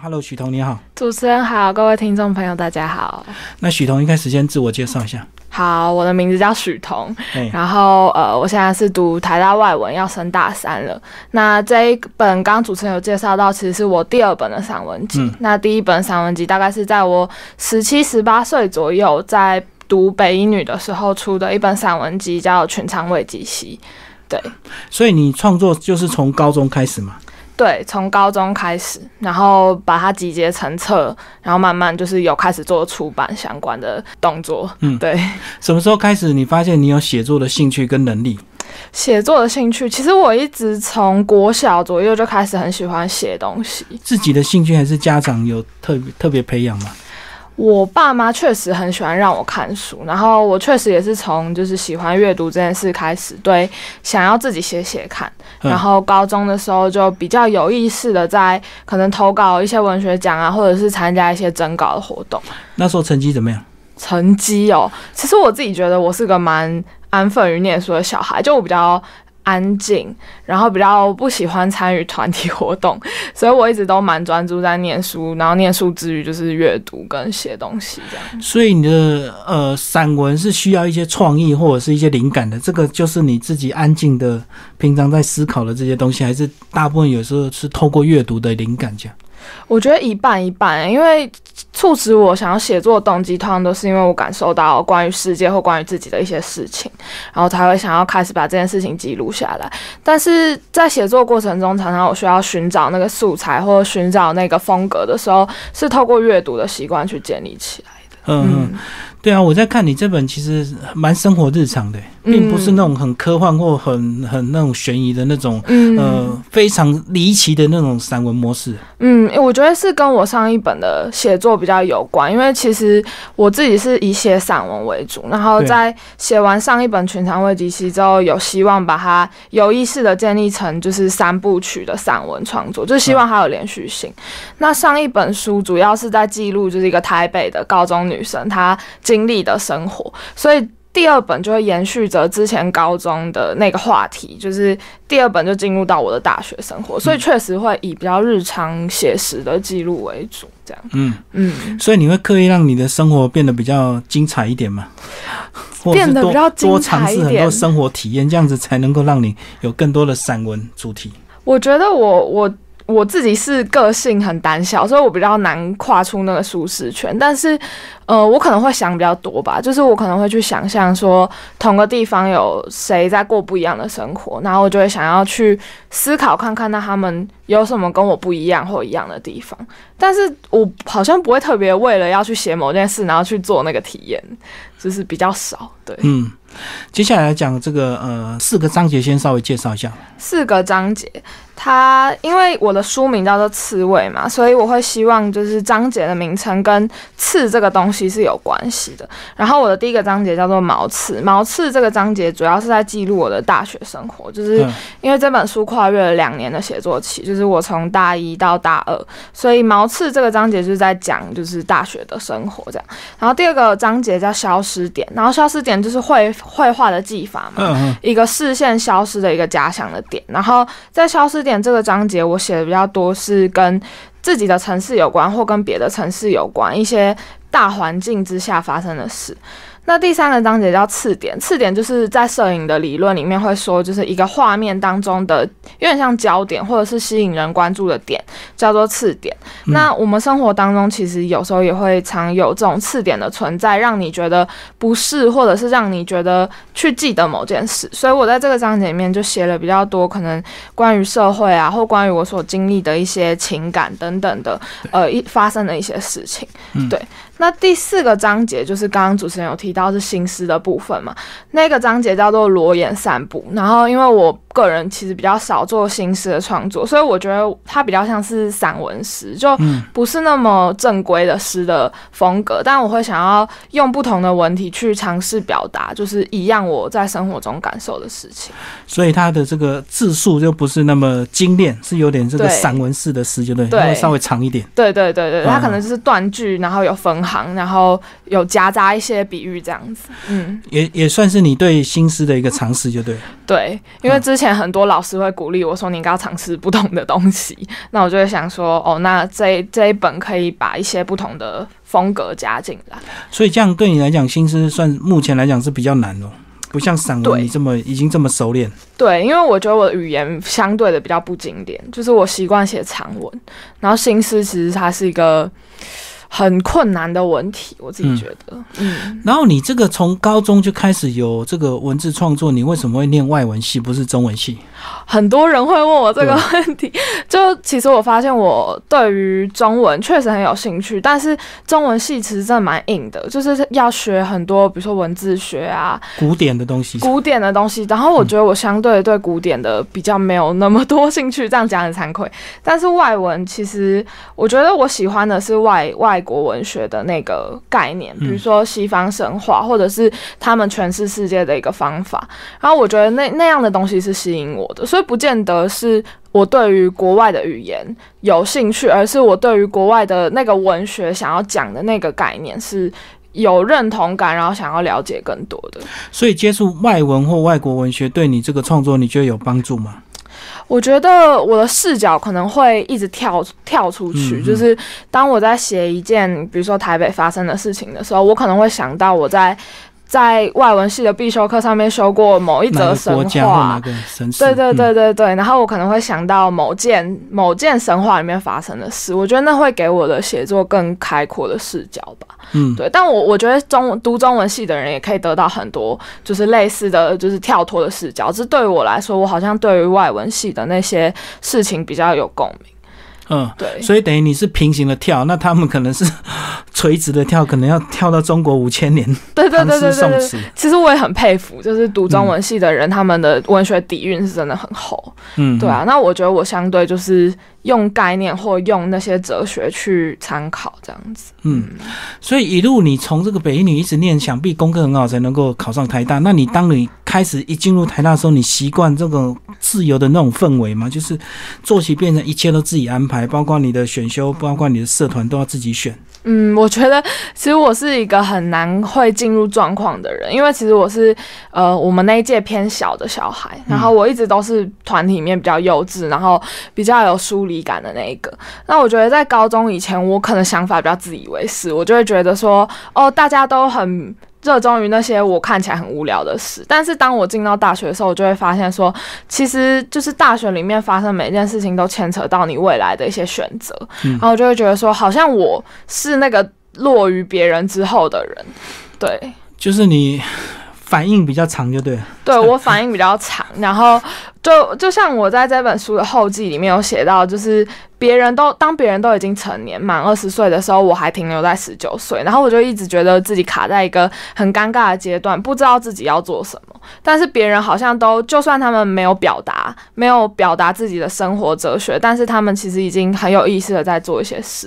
Hello，许彤你好。主持人好，各位听众朋友大家好。那许彤一开始先自我介绍一下。好，我的名字叫许彤，哎，然后呃，我现在是读台大外文，要升大三了。那这一本刚刚主持人有介绍到，其实是我第二本的散文集。嗯那第一本散文集大概是在我十七、十八岁左右，在读北一女的时候出的一本散文集，叫《全肠胃及息》。对所以你创作就是从高中开始嘛？对，从高中开始，然后把它集结成册，然后慢慢就是有开始做出版相关的动作。嗯对。什么时候开始你发现你有写作的兴趣跟能力？写作的兴趣，其实我一直从国小左右就开始很喜欢写东西。自己的兴趣还是家长有特别特别培养嘛？我爸妈确实很喜欢让我看书，然后我确实也是从就是喜欢阅读这件事开始，对想要自己写写看。嗯然后高中的时候就比较有意识的在可能投稿一些文学奖啊，或者是参加一些征稿的活动。那时候成绩怎么样？成绩哦，其实我自己觉得我是个蛮安分于念书的小孩，就我比较安静，然后比较不喜欢参与团体活动，所以我一直都蛮专注在念书，然后念书之余就是阅读跟写东西这样。所以你的呃散文是需要一些创意或者是一些灵感的，这个就是你自己安静的平常在思考的这些东西，还是大部分有时候是透过阅读的灵感这样？我觉得一半一半，因为促使我想要写作的动机，通常都是因为我感受到关于世界或关于自己的一些事情，然后才会想要开始把这件事情记录下来。但是在写作过程中，常常我需要寻找那个素材或者寻找那个风格的时候，是透过阅读的习惯去建立起来。的嗯，对啊，我在看你这本其实蛮生活日常的，嗯并不是那种很科幻或很很那种悬疑的那种。嗯呃，非常离奇的那种散文模式，嗯，我觉得是跟我上一本的写作比较有关，因为其实我自己是以写散文为主，然后在写完上一本《群常未及期》之后，有希望把它有意识的建立成就是三部曲的散文创作，就希望它有连续性。那上一本书主要是在记录就是一个台北的高中女生她经历的生活，所以。第二本就会延续着之前高中的那个话题，就是第二本就进入到我的大学生活，所以确实会以比较日常写实的记录为主，这样。嗯，嗯，所以你会刻意让你的生活变得比较精彩一点嘛？或者是变得比较精多尝试很多生活体验，这样子才能够让你有更多的散文主题。我觉得我我我自己是个性很胆小，所以我比较难跨出那个舒适圈。但是，呃，我可能会想比较多吧，就是我可能会去想象说，同个地方有谁在过不一样的生活，然后我就会想要去思考看看，那他们有什么跟我不一样或一样的地方。但是我好像不会特别为了要去写某件事，然后去做那个体验，就是比较少。对，嗯，接下来来讲这个呃四个章节，先稍微介绍一下。四个章节，它因为我的书名叫做《刺猬》嘛，所以我会希望就是章节的名称跟刺这个东西是有关系的。然后我的第一个章节叫做“毛刺”，毛刺这个章节主要是在记录我的大学生活，就是嗯因为这本书跨越了两年的写作期，就是我从大一到大二，所以毛刺这个章节就是在讲就是大学的生活这样。然后第二个章节叫消失点，然后消失点就是绘绘画的技法嘛，嗯嗯一个视线消失的一个假想的点。然后在消失点这个章节，我写的比较多是跟自己的城市有关，或跟别的城市有关，一些大环境之下发生的事。那第三个章节叫次点，次点就是在摄影的理论里面会说，就是一个画面当中的有点像焦点或者是吸引人关注的点，叫做次点。嗯那我们生活当中其实有时候也会常有这种次点的存在，让你觉得不适，或者是让你觉得去记得某件事。所以我在这个章节里面就写了比较多可能关于社会啊，或关于我所经历的一些情感等等的，呃，一发生的一些事情。嗯对。那第四个章节就是刚刚主持人有提到是新诗的部分嘛，那个章节叫做裸眼散步。然后因为我个人其实比较少做新诗的创作，所以我觉得它比较像是散文诗，就嗯不是那么正规的诗的风格。但我会想要用不同的文体去尝试表达，就是一样我在生活中感受的事情。所以它的这个字数就不是那么精炼，是有点这个散文式的诗，就对，对它会稍微长一点。对对对对，嗯它可能就是断句，然后有分行，然后有夹杂一些比喻这样子。嗯，也也算是你对新诗的一个尝试，就对。对，因为之前很多老师会鼓励我说，你应该要尝试不同的东西。那我就会想说，哦，那这这一本可以把一些不同的风格加进来。所以这样对你来讲，新诗算目前来讲是比较难哦。不像散文，你这么已经这么熟练。对，因为我觉得我的语言相对的比较不经典，就是我习惯写长文，然后新诗其实它是一个很困难的文体，我自己觉得。嗯，然后你这个从高中就开始有这个文字创作，你为什么会念外文系，不是中文系？很多人会问我这个问题，就其实我发现我对于中文确实很有兴趣，但是中文系其实真的蛮硬的，就是要学很多，比如说文字学啊，古典的东西，古典的东西。然后我觉得我相对对古典的比较没有那么多兴趣，这样讲很惭愧。但是外文其实我觉得我喜欢的是外外外国文学的那个概念，比如说西方神话，或者是他们诠释世界的一个方法。然后我觉得那那样的东西是吸引我的，所以不见得是我对于国外的语言有兴趣，而是我对于国外的那个文学想要讲的那个概念是有认同感，然后想要了解更多的。所以接触外文或外国文学对你这个创作，你觉得有帮助吗？我觉得我的视角可能会一直跳跳出去，就是当我在写一件，比如说台北发生的事情的时候，我可能会想到我在在外文系的必修课上面修过某一则神话。对对对嗯，对对，然后我可能会想到某件某件神话里面发生的事，我觉得那会给我的写作更开阔的视角吧。嗯，对，但我我觉得中文读中文系的人也可以得到很多就是类似的就是跳脱的视角。这对于我来说，我好像对于外文系的那些事情比较有共鸣。嗯，对，所以等于你是平行的跳，那他们可能是 垂直的跳，可能要跳到中国五千年 对对对对对。其实我也很佩服，就是读中文系的人，他们的文学底蕴是真的很厚。嗯，对啊，那我觉得我相对就是用概念或用那些哲学去参考这样子。嗯，所以一路你从这个北一女一直念，想必功课很好才能够考上台大。那你当你开始一进入台大的时候，你习惯这个自由的那种氛围吗？就是作息变成一切都自己安排，包括你的选修，包括你的社团都要自己选。嗯，我觉得其实我是一个很难会进入状况的人，因为其实我是呃我们那一届偏小的小孩，然后我一直都是团体里面比较幼稚，然后比较有疏离感的那一个。那我觉得在高中以前，我可能想法比较自以为是，我就会觉得说，哦，大家都很。热衷于那些我看起来很无聊的事，但是当我进到大学的时候，我就会发现说，其实就是大学里面发生每一件事情都牵扯到你未来的一些选择，嗯。然后我就会觉得说，好像我是那个落于别人之后的人，对，就是你反应比较长，就对。对我反应比较长，然后就就像我在这本书的后记里面有写到，就是别人都当别人都已经成年满二十岁的时候，我还停留在十九岁，然后我就一直觉得自己卡在一个很尴尬的阶段，不知道自己要做什么。但是别人好像都，就算他们没有表达，没有表达自己的生活哲学，但是他们其实已经很有意识的在做一些事。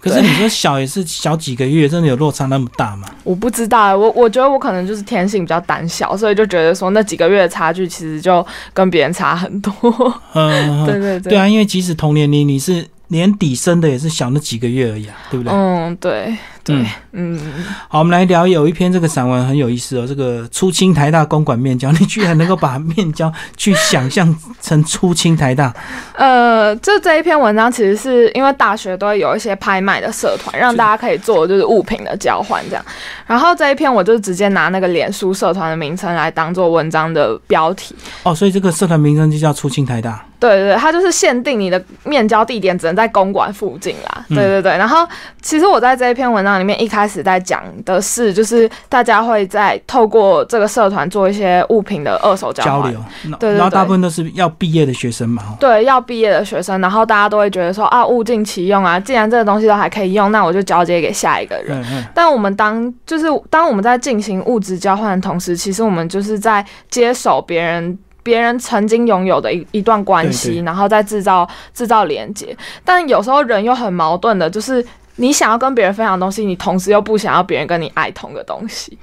可是你说小也是小几个月，真的有落差那么大吗？我不知道欸，我我觉得我可能就是天性比较胆小，所以就觉得说那几个月的差距其实就跟别人差很多。嗯，对对对，对啊，因为即使同年龄，你是年底生的，也是小那几个月而已啊，对不对？嗯，对对嗯，嗯，好，我们来聊有一篇这个散文很有意思哦，这个初清台大公馆面交，你居然能够把面交去想象成初清台大，呃，这这一篇文章其实是因为大学都会有一些拍卖的社团，让大家可以做就是物品的交换这样。然后这一篇我就直接拿那个脸书社团的名称来当做文章的标题。哦，所以这个社团名称就叫初清台大。对对对，它就是限定你的面交地点只能在公馆附近啦。嗯对对对，然后其实我在这一篇文章里面一开始在讲的是，就是大家会在透过这个社团做一些物品的二手交流，然后大部分都是要毕业的学生嘛，哦对，要毕业的学生，然后大家都会觉得说啊，物尽其用啊，既然这个东西都还可以用，那我就交接给下一个人。嗯嗯，但我们当就是当我们在进行物质交换的同时，其实我们就是在接手别人。别人曾经拥有的一一段关系，对对然后再制造制造连接，但有时候人又很矛盾的，就是你想要跟别人分享东西，你同时又不想要别人跟你爱同个东西。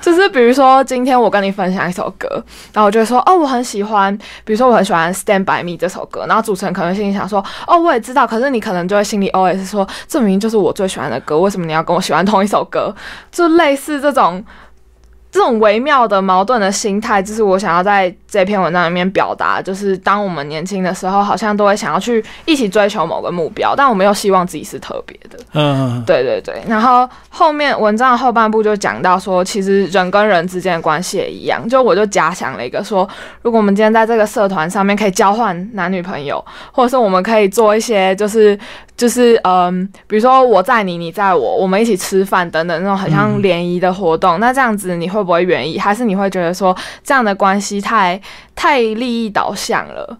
就是比如说，今天我跟你分享一首歌，然后我就会说，哦，我很喜欢，比如说我很喜欢《Stand by Me》这首歌，然后主持人可能心里想说，哦，我也知道，可是你可能就会心里 OS 说，这明明就是我最喜欢的歌，为什么你要跟我喜欢同一首歌？就类似这种这种微妙的矛盾的心态，就是我想要在这篇文章里面表达，就是当我们年轻的时候，好像都会想要去一起追求某个目标，但我们又希望自己是特别的。嗯，对对对。然后后面文章的后半部就讲到说，其实人跟人之间的关系也一样。就我就假想了一个说，如果我们今天在这个社团上面可以交换男女朋友，或者是我们可以做一些就是就是嗯，比如说我在你，你在我，我们一起吃饭等等那种很像联谊的活动，那这样子你会不会愿意？还是你会觉得说这样的关系太太利益导向了？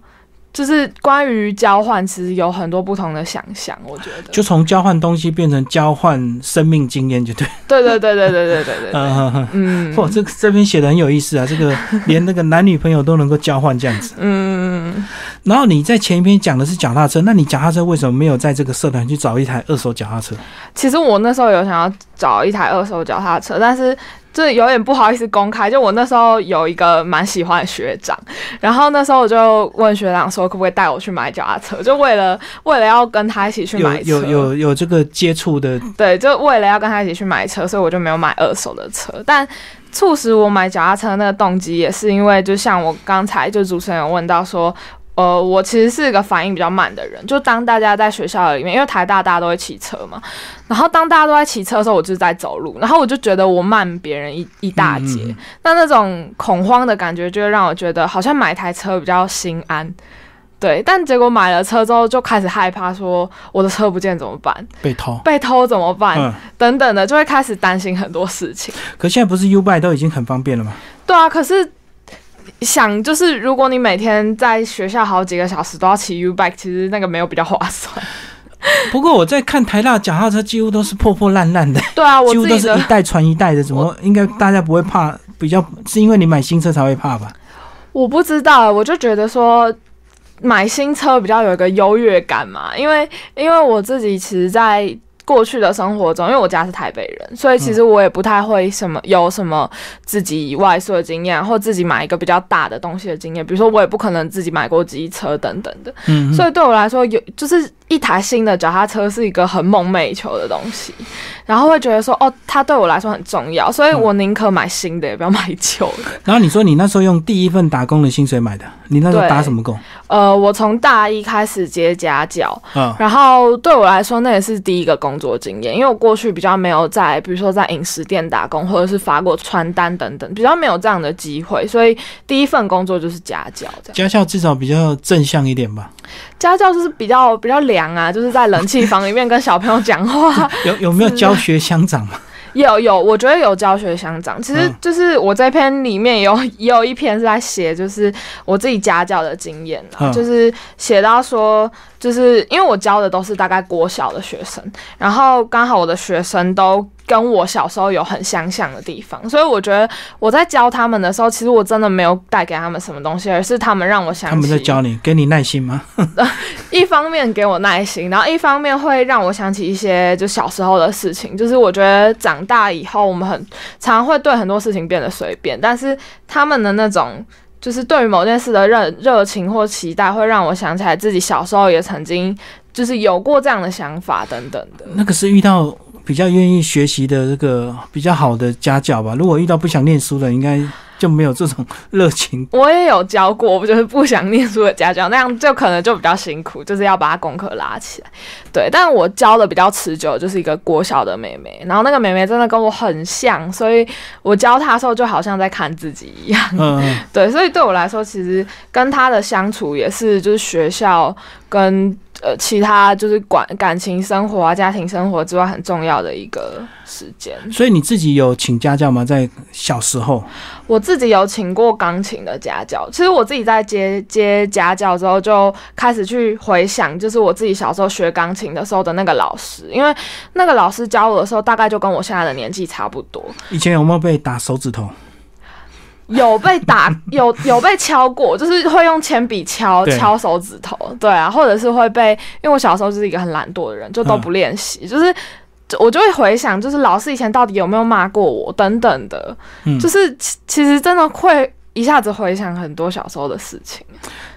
就是关于交换，其实有很多不同的想象。我觉得，就从交换东西变成交换生命经验，就对。对对对对对对对对。嗯 嗯。嚯，这个这边写的很有意思啊！这个 连那个男女朋友都能够交换这样子。嗯。然后你在前一篇讲的是脚踏车，那你脚踏车为什么没有在这个社团去找一台二手脚踏车？其实我那时候有想要找一台二手脚踏车，但是。这有点不好意思公开，就我那时候有一个蛮喜欢的学长，然后那时候我就问学长说，可不可以带我去买脚踏车，就为了 为了要跟他一起去买车，有有有这个接触的，对，就为了要跟他一起去买车，所以我就没有买二手的车。但促使我买脚踏车那个动机，也是因为就像我刚才就主持人有问到说。呃，我其实是一个反应比较慢的人，就当大家在学校里面，因为台大大家都会骑车嘛，然后当大家都在骑车的时候，我就在走路，然后我就觉得我慢别人一一大截，那那种恐慌的感觉，就会让我觉得好像买台车比较心安，对，但结果买了车之后就开始害怕，说我的车不见怎么办？被偷？被偷怎么办？等等的，就会开始担心很多事情。可现在不是 U b 都已经很方便了吗？对啊，可是。想就是，如果你每天在学校好几个小时都要骑 U bike，其实那个没有比较划算。不过我在看台大脚踏车，几乎都是破破烂烂的。对啊，我几乎都是一代传一代的，怎么应该大家不会怕？比较是因为你买新车才会怕吧？我不知道，我就觉得说买新车比较有一个优越感嘛，因为因为我自己其实，在。过去的生活中，因为我家是台北人，所以其实我也不太会什么有什么自己外宿的经验，或自己买一个比较大的东西的经验。比如说，我也不可能自己买过机车等等的。嗯，所以对我来说，有就是一台新的脚踏车是一个很梦寐以求的东西，然后会觉得说，哦，它对我来说很重要，所以我宁可买新的，也不要买旧的。然后你说你那时候用第一份打工的薪水买的，你那时候打什么工？呃，我从大一开始接家教，嗯，然后对我来说，那也是第一个工。工作经验，因为我过去比较没有在，比如说在饮食店打工，或者是发过传单等等，比较没有这样的机会，所以第一份工作就是家教。家教至少比较正向一点吧。家教就是比较比较凉啊，就是在冷气房里面跟小朋友讲话。有有没有教学乡长嘛？有有，我觉得有教学相长。其实就是我这篇里面有 有一篇是在写，就是我自己家教的经验就是写到说。就是因为我教的都是大概国小的学生，然后刚好我的学生都跟我小时候有很相像的地方，所以我觉得我在教他们的时候，其实我真的没有带给他们什么东西，而是他们让我想起。他们在教你，给你耐心吗？一方面给我耐心，然后一方面会让我想起一些就小时候的事情。就是我觉得长大以后，我们很常会对很多事情变得随便，但是他们的那种。就是对于某件事的热热情或期待，会让我想起来自己小时候也曾经就是有过这样的想法等等的。那个是遇到比较愿意学习的这个比较好的家教吧。如果遇到不想念书的，应该。就没有这种热情。我也有教过，我就是不想念书的家教，那样就可能就比较辛苦，就是要把他功课拉起来。对，但我教的比较持久，就是一个国小的妹妹，然后那个妹妹真的跟我很像，所以我教她的时候就好像在看自己一样。嗯，对，所以对我来说，其实跟她的相处也是，就是学校跟。呃，其他就是管感情生活啊、家庭生活之外很重要的一个时间。所以你自己有请家教吗？在小时候，我自己有请过钢琴的家教。其实我自己在接接家教之后，就开始去回想，就是我自己小时候学钢琴的时候的那个老师，因为那个老师教我的时候，大概就跟我现在的年纪差不多。以前有没有被打手指头？有被打，有有被敲过，就是会用铅笔敲敲手指头，对啊，或者是会被，因为我小时候就是一个很懒惰的人，就都不练习，就是我就会回想，就是老师以前到底有没有骂过我等等的，就是其实真的会一下子回想很多小时候的事情，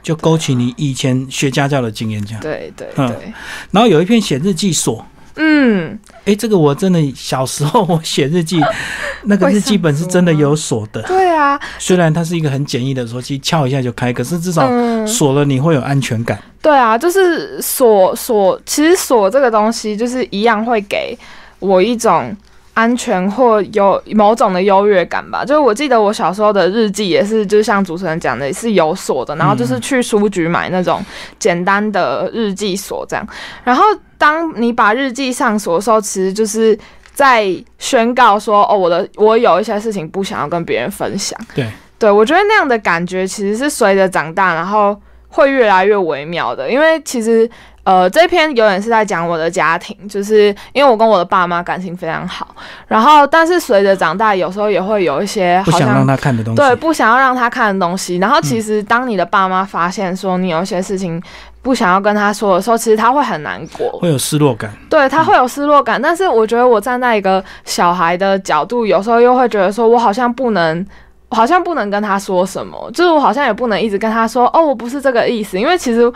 就勾起你以前学家教的经验，这样。对对对，然后有一篇写日记所。嗯，哎，这个我真的小时候我写日记，那个日记本是真的有锁的，对啊，虽然它是一个很简易的锁，其实敲一下就开，可是至少嗯，锁了你会有安全感。对啊，就是锁锁，其实锁这个东西就是一样会给我一种安全或有某种的优越感吧。就是我记得我小时候的日记也是，就像主持人讲的，是有锁的，然后就是去书局买那种简单的日记锁这样。然后当你把日记上锁的时候，其实就是。在宣告说，哦，我的我有一些事情不想要跟别人分享。对，对我觉得那样的感觉其实是随着长大，然后会越来越微妙的。因为其实，呃，这篇有点是在讲我的家庭，就是因为我跟我的爸妈感情非常好，然后但是随着长大，有时候也会有一些好像不想让他看的东西。对不想要让他看的东西。然后其实当你的爸妈发现说你有一些事情不想要跟他说的时候，其实他会很难过。会有失落感。对他会有失落感，但是我觉得我站在一个小孩的角度，有时候又会觉得说，我好像不能，我好像不能跟他说什么，就是我好像也不能一直跟他说，哦，我不是这个意思，因为其实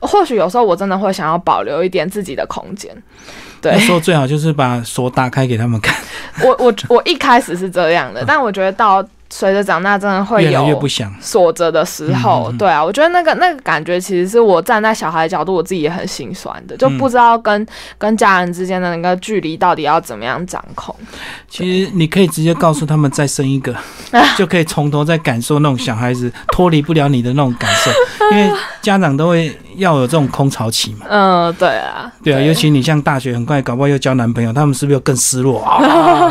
或许有时候我真的会想要保留一点自己的空间。对那时候最好就是把锁打开给他们看，我，我我一开始是这样的，但我觉得到随着长大，真的会越来越有不想。锁着的时候，对啊，我觉得那个那个感觉，其实是我站在小孩的角度，我自己也很心酸的，就嗯不知道跟、跟家人之间的那个距离到底要怎么样掌控。其实你可以直接告诉他们再生一个，就可以从头再感受那种小孩子 脱离不了你的那种感受，因为家长都会要有这种空巢期嘛。嗯，对啊，对啊，尤其你像大学很快搞不好又交男朋友，他们是不是又更失落啊？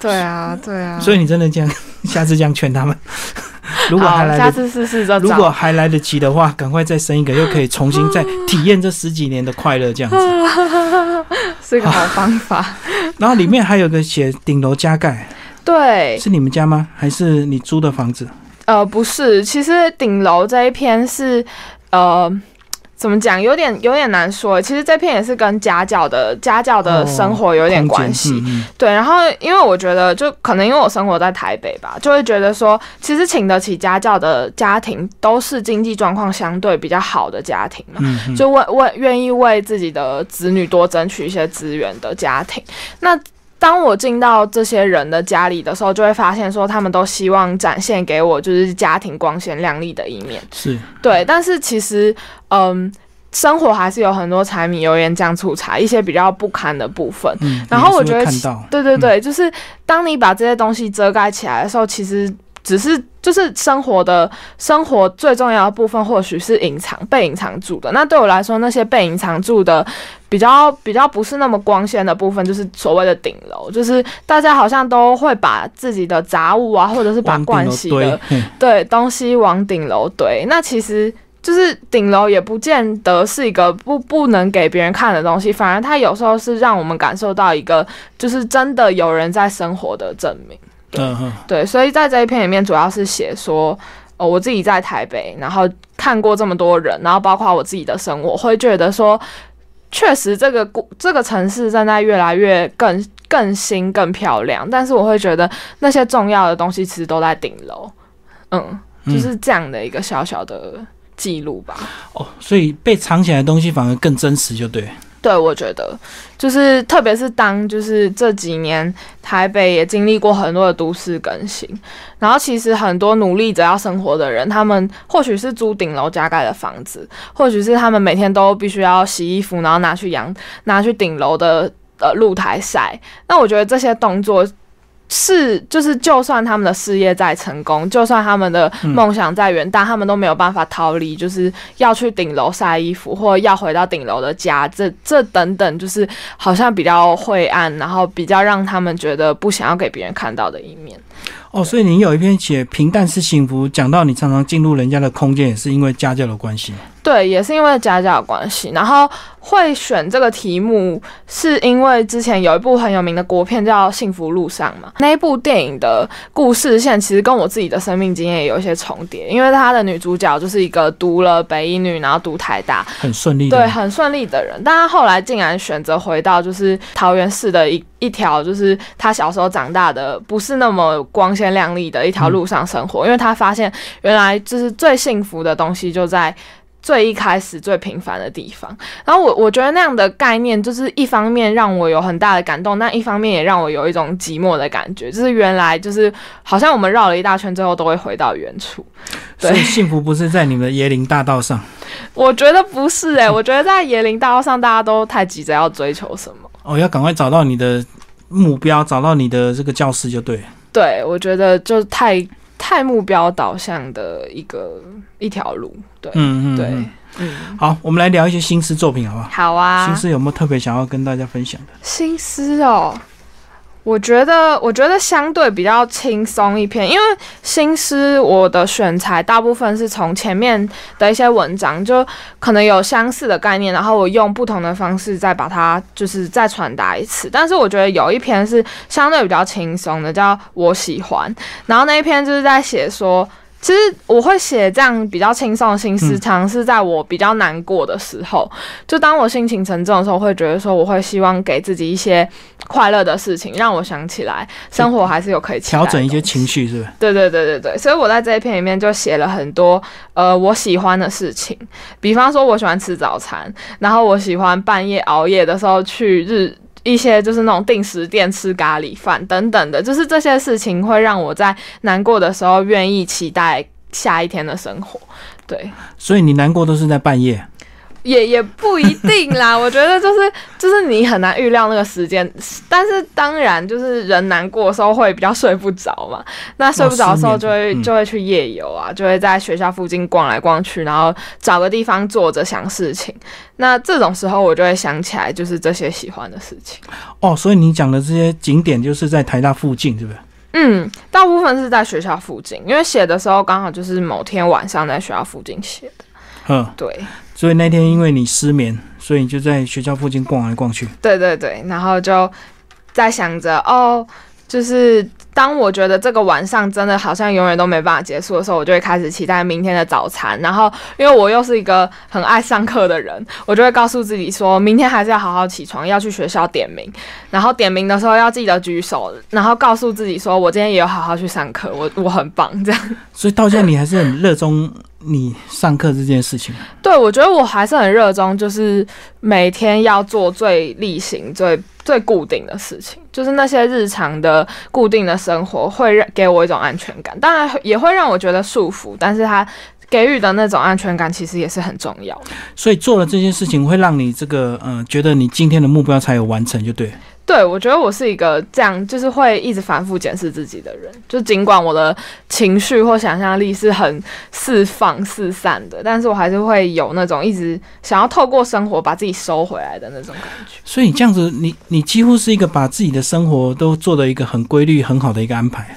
对啊，对啊。所以你真的这样，下次这样劝他们，如果还好，来得，下次试试这如。果还来得及的话，赶快再生一个，又可以重新再 体验这十几年的快乐，这样子。是个好方法。然后里面还有个写顶楼加盖，对，是你们家吗？还是你租的房子？呃，不是，其实顶楼这一篇是，呃，怎么讲，有点有点难说。其实这片也是跟家教的家教的生活有点关系。对，然后因为我觉得，就可能因为我生活在台北吧，就会觉得说，其实请得起家教的家庭都是经济状况相对比较好的家庭嘛。就为为愿意为自己的子女多争取一些资源的家庭。那当我进到这些人的家里的时候，就会发现说，他们都希望展现给我就是家庭光鲜亮丽的一面。是对，但是其实，嗯。生活还是有很多柴米油盐酱醋茶，一些比较不堪的部分。嗯，然后我觉得对对对，就是当你把这些东西遮盖起来的时候，其实只是就是生活的生活最重要的部分，或许是隐藏被隐藏住的。那对我来说，那些被隐藏住的比较比较不是那么光鲜的部分，就是所谓的顶楼，就是大家好像都会把自己的杂物啊，或者是把往顶楼盥洗的，对东西往顶楼堆。那其实就是顶楼也不见得是一个不不能给别人看的东西，反而它有时候是让我们感受到一个就是真的有人在生活的证明。嗯嗯，对，所以在这一篇里面主要是写说。哦，我自己在台北，然后看过这么多人，然后包括我自己的生活，会觉得说，确实这个故这个城市正在越来越更更新、更漂亮，但是我会觉得那些重要的东西其实都在顶楼，嗯，就是这样的一个小小的记录吧。哦，所以被藏起来的东西反而更真实，就对。对，我觉得就是，特别是当就是这几年台北也经历过很多的都市更新，然后其实很多努力着要生活的人，他们或许是租顶楼加盖的房子，或许是他们每天都必须要洗衣服，然后拿去阳拿去顶楼的呃露台晒。那我觉得这些动作。是，就是，就算他们的事业再成功，就算他们的梦想再远大，他们都没有办法逃离，就是要去顶楼晒衣服，或要回到顶楼的家，这这等等，就是好像比较晦暗，然后比较让他们觉得不想要给别人看到的一面。哦，所以你有一篇写平淡是幸福，讲到你常常进入人家的空间，也是因为家教的关系。对，也是因为家教关系，然后会选这个题目，是因为之前有一部很有名的国片叫《幸福路上》嘛。那一部电影的故事线其实跟我自己的生命经验也有一些重叠，因为她的女主角就是一个读了北一女，然后读台大，很顺利的。对，很顺利的人，但她后来竟然选择回到就是桃园市的一一条，就是她小时候长大的不是那么光鲜亮丽的一条路上生活，因为她发现原来就是最幸福的东西就在。最一开始最平凡的地方。然后我我觉得那样的概念，就是一方面让我有很大的感动，但一方面也让我有一种寂寞的感觉，就是原来就是好像我们绕了一大圈，最后都会回到原处。所以幸福不是在你们的椰林大道上。我觉得不是诶、我觉得在椰林大道上，大家都太急着要追求什么。哦，要赶快找到你的目标，找到你的这个教室就对了。对，我觉得就太太目标导向的一个一条路。对，嗯嗯，对嗯，嗯，好，我们来聊一些新诗作品好不好？好啊。新诗有没有特别想要跟大家分享的？新诗哦，我觉得我觉得相对比较轻松一篇，因为新诗我的选材大部分是从前面的一些文章，就可能有相似的概念，然后我用不同的方式再把它就是再传达一次。但是我觉得有一篇是相对比较轻松的，叫我喜欢，然后那一篇就是在写说。其实我会写这样比较轻松的心思，嗯常常是在我比较难过的时候，就当我心情沉重的时候，会觉得说，我会希望给自己一些快乐的事情，让我想起来生活还是有可以调整一些情绪，是不是？对对对对对，所以我在这一篇里面就写了很多呃我喜欢的事情，比方说我喜欢吃早餐，然后我喜欢半夜熬夜的时候去日。一些就是那种定时店吃咖喱饭等等的，就是这些事情会让我在难过的时候愿意期待下一天的生活。对，所以你难过都是在半夜。也也不一定啦，我觉得就是就是你很难预料那个时间，但是当然就是人难过的时候会比较睡不着嘛，那睡不着的时候就会、就会去夜游啊，就会在学校附近逛来逛去，然后找个地方坐着想事情。那这种时候我就会想起来就是这些喜欢的事情。哦，所以你讲的这些景点就是在台大附近，是不是？嗯，大部分是在学校附近，因为写的时候刚好就是某天晚上在学校附近写的。嗯，对，所以那天因为你失眠，所以你就在学校附近逛来逛去。对对对，然后就在想着哦，就是当我觉得这个晚上真的好像永远都没办法结束的时候，我就会开始期待明天的早餐。然后，因为我又是一个很爱上课的人，我就会告诉自己说，明天还是要好好起床，要去学校点名。然后点名的时候要记得举手，然后告诉自己说，我今天也有好好去上课，我我很棒，这样。所以到现在你还是很热衷你上课这件事情。对，我觉得我还是很热衷，就是每天要做最例行、最最固定的事情，就是那些日常的固定的生活会让给我一种安全感，当然也会让我觉得束缚，但是它给予的那种安全感其实也是很重要的。所以做了这件事情，会让你这个呃，觉得你今天的目标才有完成，就对了。对，我觉得我是一个这样，就是会一直反复检视自己的人。就尽管我的情绪或想象力是很四放四散的，但是我还是会有那种一直想要透过生活把自己收回来的那种感觉。所以你这样子，你你几乎是一个把自己的生活都做的一个很规律、很好的一个安排。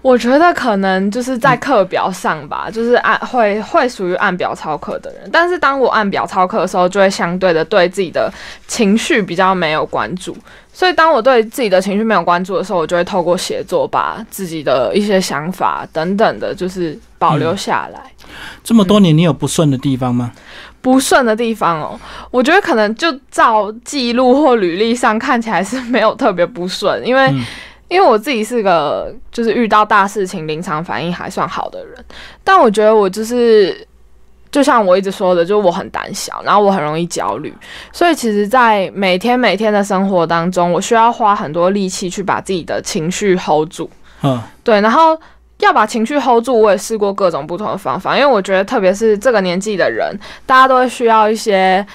我觉得可能就是在课表上吧，就是按会会属于按表操课的人，但是当我按表操课的时候，就会相对的对自己的情绪比较没有关注。所以当我对自己的情绪没有关注的时候，我就会透过写作把自己的一些想法等等的，就是保留下来。这么多年，你有不顺的地方吗？不顺的地方哦，我觉得可能就照记录或履历上看起来是没有特别不顺，因为、嗯因为我自己是个就是遇到大事情临场反应还算好的人，但我觉得我就是就像我一直说的，就是我很胆小，然后我很容易焦虑，所以其实，在每天每天的生活当中，我需要花很多力气去把自己的情绪 hold 住。嗯，对，然后要把情绪 hold 住，我也试过各种不同的方法，因为我觉得特别是这个年纪的人，大家都会需要一些。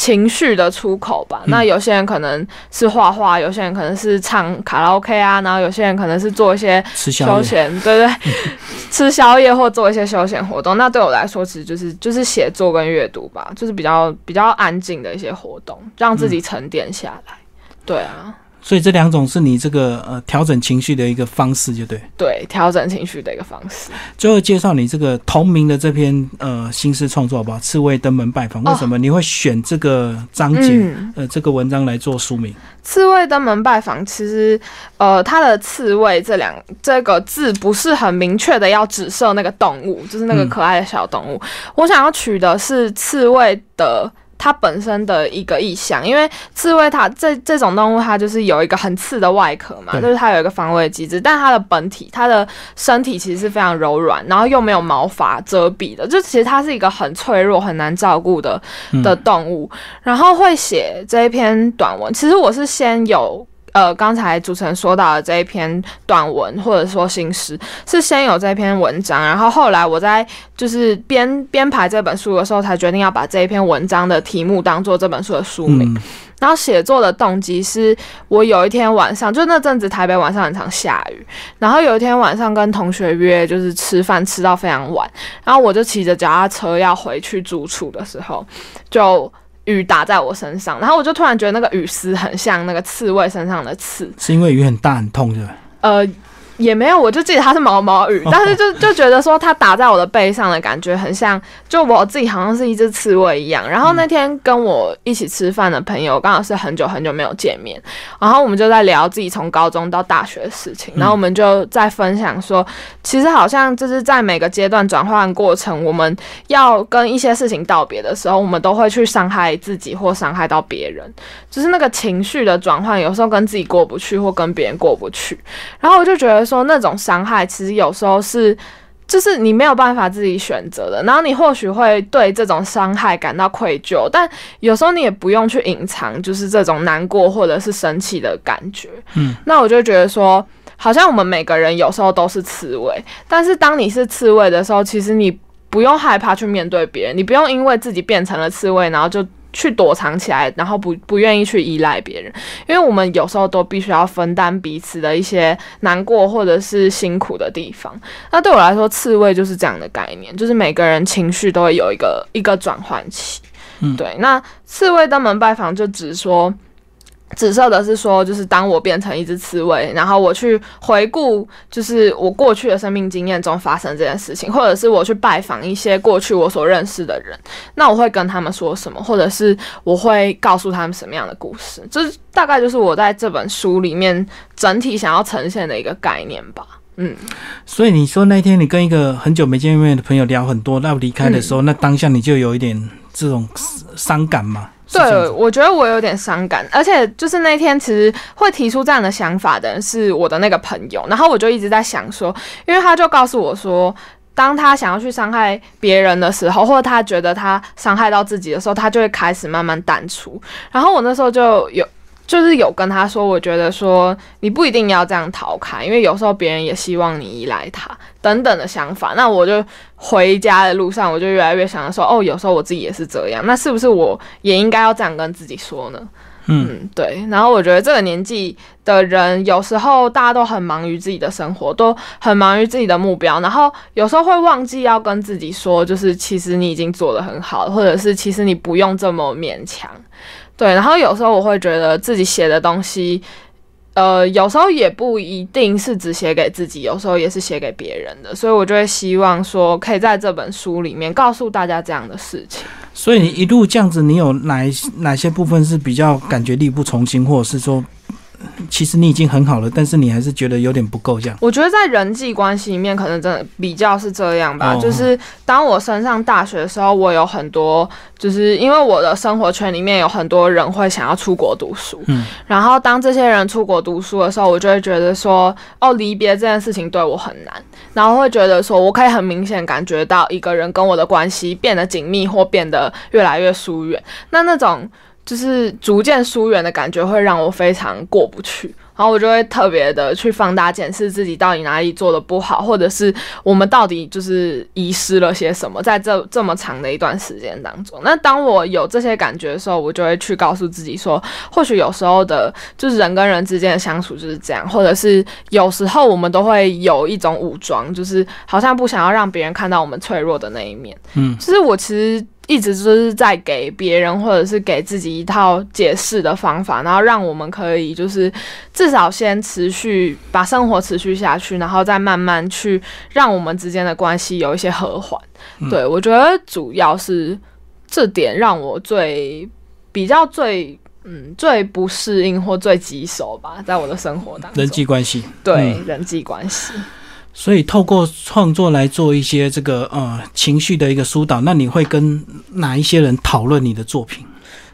情绪的出口吧，嗯那有些人可能是画画，有些人可能是唱卡拉 OK 啊，然后有些人可能是做一些。休闲，对对，吃宵夜或做一些休闲活动。那对我来说，其实就是就是写作跟阅读吧，就是比较比较安静的一些活动，让自己沉淀下来。对啊，所以这两种是你这个呃调整情绪的一个方式，就对。对，调整情绪的一个方式。最后介绍你这个同名的这篇呃新诗创作好不好？刺猬登门拜访，为什么你会选这个章节、嗯，呃这个文章来做书名？刺猬登门拜访，其实呃，它的刺猬这两这个字不是很明确的要指涉那个动物，就是那个嗯可爱的小动物。我想要取的是刺猬的它本身的一个意象，因为刺猬它这这种动物它就是有一个很刺的外壳嘛，就是它有一个防卫机制，但它的本体它的身体其实是非常柔软，然后又没有毛发遮蔽的，就其实它是一个很脆弱、很难照顾的嗯的动物。然后会写这一篇短文，其实我是先有。呃，刚才主持人说到的这一篇短文，或者说新诗，是先有这篇文章，然后后来我在就是编编排这本书的时候，才决定要把这一篇文章的题目当做这本书的书名。嗯然后写作的动机是我有一天晚上，就那阵子台北晚上很常下雨，然后有一天晚上跟同学约就是吃饭吃到非常晚，然后我就骑着脚踏车要回去住处的时候，就雨打在我身上，然后我就突然觉得那个雨丝很像那个刺猬身上的刺，是因为雨很大很痛，是吧？呃。也没有，我就记得它是毛毛雨，但是就就觉得说它打在我的背上的感觉很像，就我自己好像是一只刺猬一样。然后那天跟我一起吃饭的朋友刚好是很久很久没有见面，然后我们就在聊自己从高中到大学的事情，然后我们就在分享说，其实好像就是在每个阶段转换过程，我们要跟一些事情道别的时候，我们都会去伤害自己或伤害到别人，就是那个情绪的转换，有时候跟自己过不去或跟别人过不去。然后我就觉得说，那种伤害其实有时候是。就是你没有办法自己选择的，然后你或许会对这种伤害感到愧疚，但有时候你也不用去隐藏，就是这种难过或者是生气的感觉。嗯，那我就觉得说，好像我们每个人有时候都是刺猬，但是当你是刺猬的时候，其实你不用害怕去面对别人，你不用因为自己变成了刺猬，然后就去躲藏起来，然后不不愿意去依赖别人，因为我们有时候都必须要分担彼此的一些难过或者是辛苦的地方。那对我来说，刺猬就是这样的概念，就是每个人情绪都会有一个一个转换期。嗯对。那刺猬登门拜访就只说。紫色的是说，就是当我变成一只刺猬，然后我去回顾，就是我过去的生命经验中发生这件事情，或者是我去拜访一些过去我所认识的人，那我会跟他们说什么，或者是我会告诉他们什么样的故事，就是大概就是我在这本书里面整体想要呈现的一个概念吧。嗯，所以你说那天你跟一个很久没见面的朋友聊很多，那离开的时候，那当下你就有一点这种伤感嘛？是这样对，我觉得我有点伤感，而且就是那天其实会提出这样的想法的人是我的那个朋友，然后我就一直在想说，因为他就告诉我说。当他想要去伤害别人的时候，或者他觉得他伤害到自己的时候，他就会开始慢慢淡出。然后我那时候就有，就是有跟他说，我觉得说你不一定要这样逃开，因为有时候别人也希望你依赖他等等的想法。那我就回家的路上，我就越来越想着说，哦，有时候我自己也是这样，那是不是我也应该要这样跟自己说呢？嗯，嗯，对。然后我觉得这个年纪的人，有时候大家都很忙于自己的生活，都很忙于自己的目标，然后有时候会忘记要跟自己说，就是其实你已经做得很好，或者是其实你不用这么勉强。对，然后有时候我会觉得自己写的东西。呃，有时候也不一定是只写给自己，有时候也是写给别人的，所以我就会希望说，可以在这本书里面告诉大家这样的事情。所以你一路这样子，你有哪哪些部分是比较感觉力不从心，或者是说，其实你已经很好了，但是你还是觉得有点不够这样？我觉得在人际关系里面，可能真的比较是这样吧。哦就是当我升上大学的时候，我有很多，就是因为我的生活圈里面有很多人会想要出国读书，嗯，然后当这些人出国读书的时候，我就会觉得说，哦，离别这件事情对我很难，然后会觉得说我可以很明显感觉到一个人跟我的关系变得紧密或变得越来越疏远，那那种。就是逐渐疏远的感觉，会让我非常过不去。然后我就会特别的去放大检视自己到底哪里做的不好，或者是我们到底就是遗失了些什么，在这这么长的一段时间当中。那当我有这些感觉的时候，我就会去告诉自己说，或许有时候的，就是人跟人之间的相处就是这样，或者是有时候我们都会有一种武装，就是好像不想要让别人看到我们脆弱的那一面。嗯，其实我其实。一直就是在给别人或者是给自己一套解释的方法，然后让我们可以就是至少先持续把生活持续下去，然后再慢慢去让我们之间的关系有一些和缓。嗯对我觉得主要是这点让我最比较最嗯最不适应或最棘手吧，在我的生活当中，人际关系。对、嗯人际关系。所以透过创作来做一些这个呃情绪的一个疏导，那你会跟哪一些人讨论你的作品？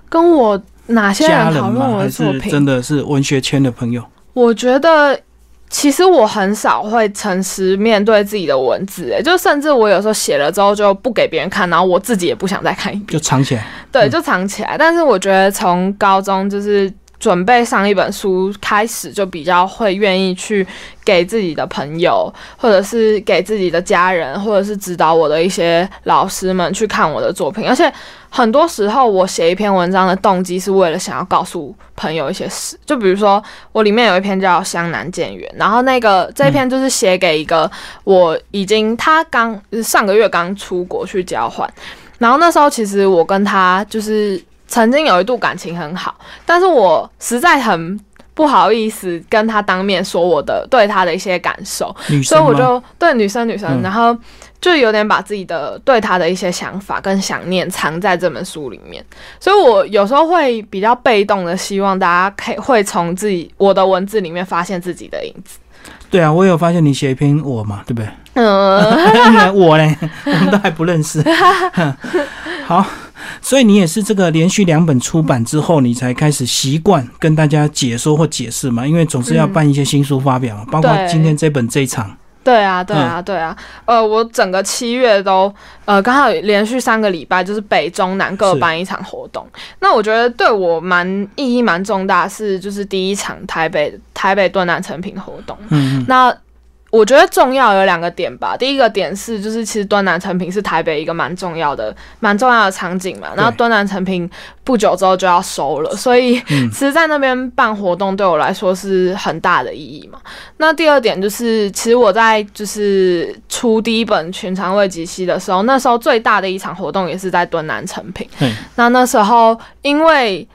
跟我哪些人人讨论我的作品？是真的是文学圈的朋友？我觉得其实我很少会诚实面对自己的文字，诶，就甚至我有时候写了之后就不给别人看，然后我自己也不想再看一遍，就藏起来。对，嗯就藏起来。但是我觉得从高中就是。准备上一本书开始，就比较会愿意去给自己的朋友，或者是给自己的家人，或者是指导我的一些老师们去看我的作品。而且很多时候，我写一篇文章的动机是为了想要告诉朋友一些事。就比如说，我里面有一篇叫《湘南见远》，然后那个这篇就是写给一个我已经他刚上个月刚出国去交换，然后那时候其实我跟他就是曾经有一度感情很好，但是我实在很不好意思跟他当面说我的对他的一些感受，所以我就对女生女生，嗯然后就有点把自己的对他的一些想法跟想念藏在这本书里面，所以我有时候会比较被动的希望大家可以会从自己我的文字里面发现自己的影子。对啊，我有发现你写一篇我嘛，对不对？嗯，我嘞，我们都还不认识。好，所以你也是这个连续两本出版之后，你才开始习惯跟大家解说或解释嘛？因为总是要办一些新书发表嘛，包括今天这本这一场。对啊，对啊，对啊。呃，我整个七月都呃刚好连续三个礼拜，就是北中南各办一场活动。那我觉得对我蛮意义蛮重大，是就是第一场台北台北敦南成品活动。嗯嗯，那我觉得重要有两个点吧。第一个点是，就是其实端南成品是台北一个蛮重要的、蛮重要的场景嘛。然后端南成品不久之后就要收了，所以嗯 其实在那边办活动对我来说是很大的意义嘛。那第二点就是，其实我在就是出第一本《全长未及息》的时候，那时候最大的一场活动也是在敦南成品。那那时候因为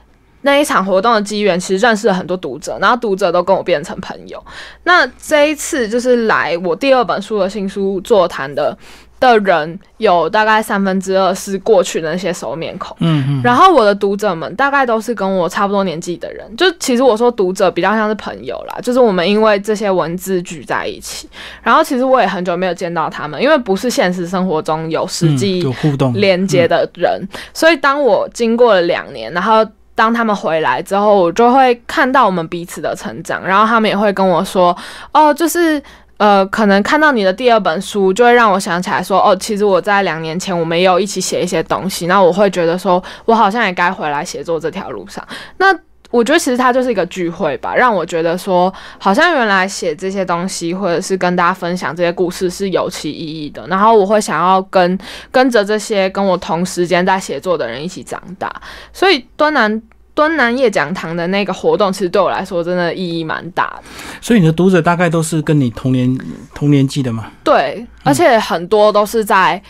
那一场活动的机缘，其实认识了很多读者，然后读者都跟我变成朋友。那这一次就是来我第二本书的新书座谈的的人，有大概三分之二是过去的那些熟面孔。嗯嗯，然后我的读者们大概都是跟我差不多年纪的人，就其实我说读者比较像是朋友啦，就是我们因为这些文字聚在一起。然后其实我也很久没有见到他们，因为不是现实生活中有实嗯际有互动连接的人，所以当我经过了两年，然后当他们回来之后，我就会看到我们彼此的成长，然后他们也会跟我说，哦，就是。呃，可能看到你的第二本书，就会让我想起来说，哦，其实我在两年前我们也有一起写一些东西，那我会觉得说，我好像也该回来写作这条路上。那我觉得其实它就是一个聚会吧，让我觉得说，好像原来写这些东西，或者是跟大家分享这些故事是有其意义的。然后我会想要跟跟着这些跟我同时间在写作的人一起长大，所以端南。端南夜讲堂的那个活动，其实对我来说真的意义蛮大的。所以你的读者大概都是跟你同年同年纪的吗？对，而且很多都是在，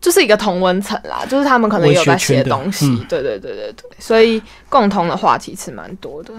就是一个同文层啦，就是他们可能有在写东西。对对对对对，所以共同的话题是蛮多的。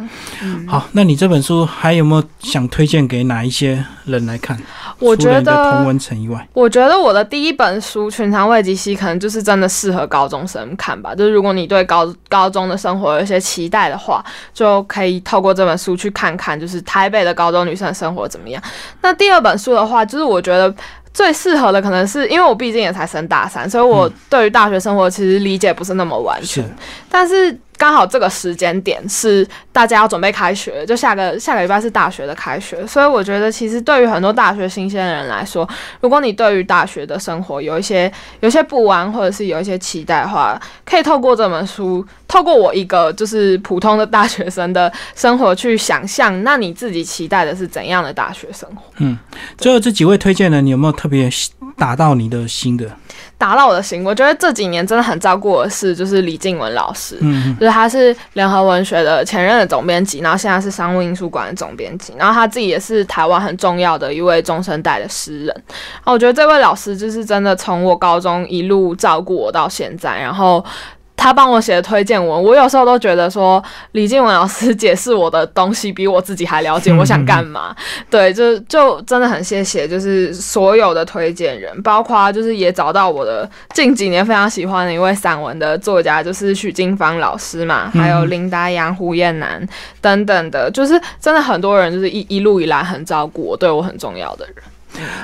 好，那你这本书还有没有想推荐给哪一些人来看？我觉除了同得，文层以外，我觉得我的第一本书《全长未及息》可能就是真的适合高中生看吧。就是如果你对高高中的生活有一些期待的话，就可以透过这本书去看看，就是台北的高中女生生活怎么样。那第二本书的话，就是我觉得。最适合的可能是因为我毕竟也才升大三，所以我对于大学生活其实理解不是那么完全。是但是刚好这个时间点是大家要准备开学，就下个下个礼拜是大学的开学，所以我觉得其实对于很多大学新鲜人来说，如果你对于大学的生活有一些有一些不安，或者是有一些期待的话，可以透过这本书，透过我一个就是普通的大学生的生活去想象，那你自己期待的是怎样的大学生活？嗯最后这几位推荐人，你有没有特别打到你的心的？打到我的心。我觉得这几年真的很照顾我的是，就是李静文老师，嗯，就是他是联合文学的前任的总编辑，然后现在是商务印书馆的总编辑，然后他自己也是台湾很重要的一位中生代的诗人。然后我觉得这位老师就是真的从我高中一路照顾我到现在，然后。他帮我写的推荐文，我有时候都觉得说李静文老师解释我的东西比我自己还了解 我想干嘛。对，就就真的很谢谢，就是所有的推荐人，包括就是也找到我的近几年非常喜欢的一位散文的作家，就是许金芳老师嘛，还有林达阳、胡彦南等等的，就是真的很多人就是一一路以来很照顾我，对我很重要的人。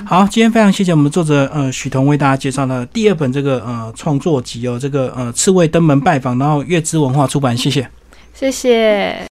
好，今天非常谢谢我们作者呃许彤为大家介绍的第二本这个呃创作集哦，这个呃刺猬登门拜访，然后月之文化出版，谢谢。谢谢。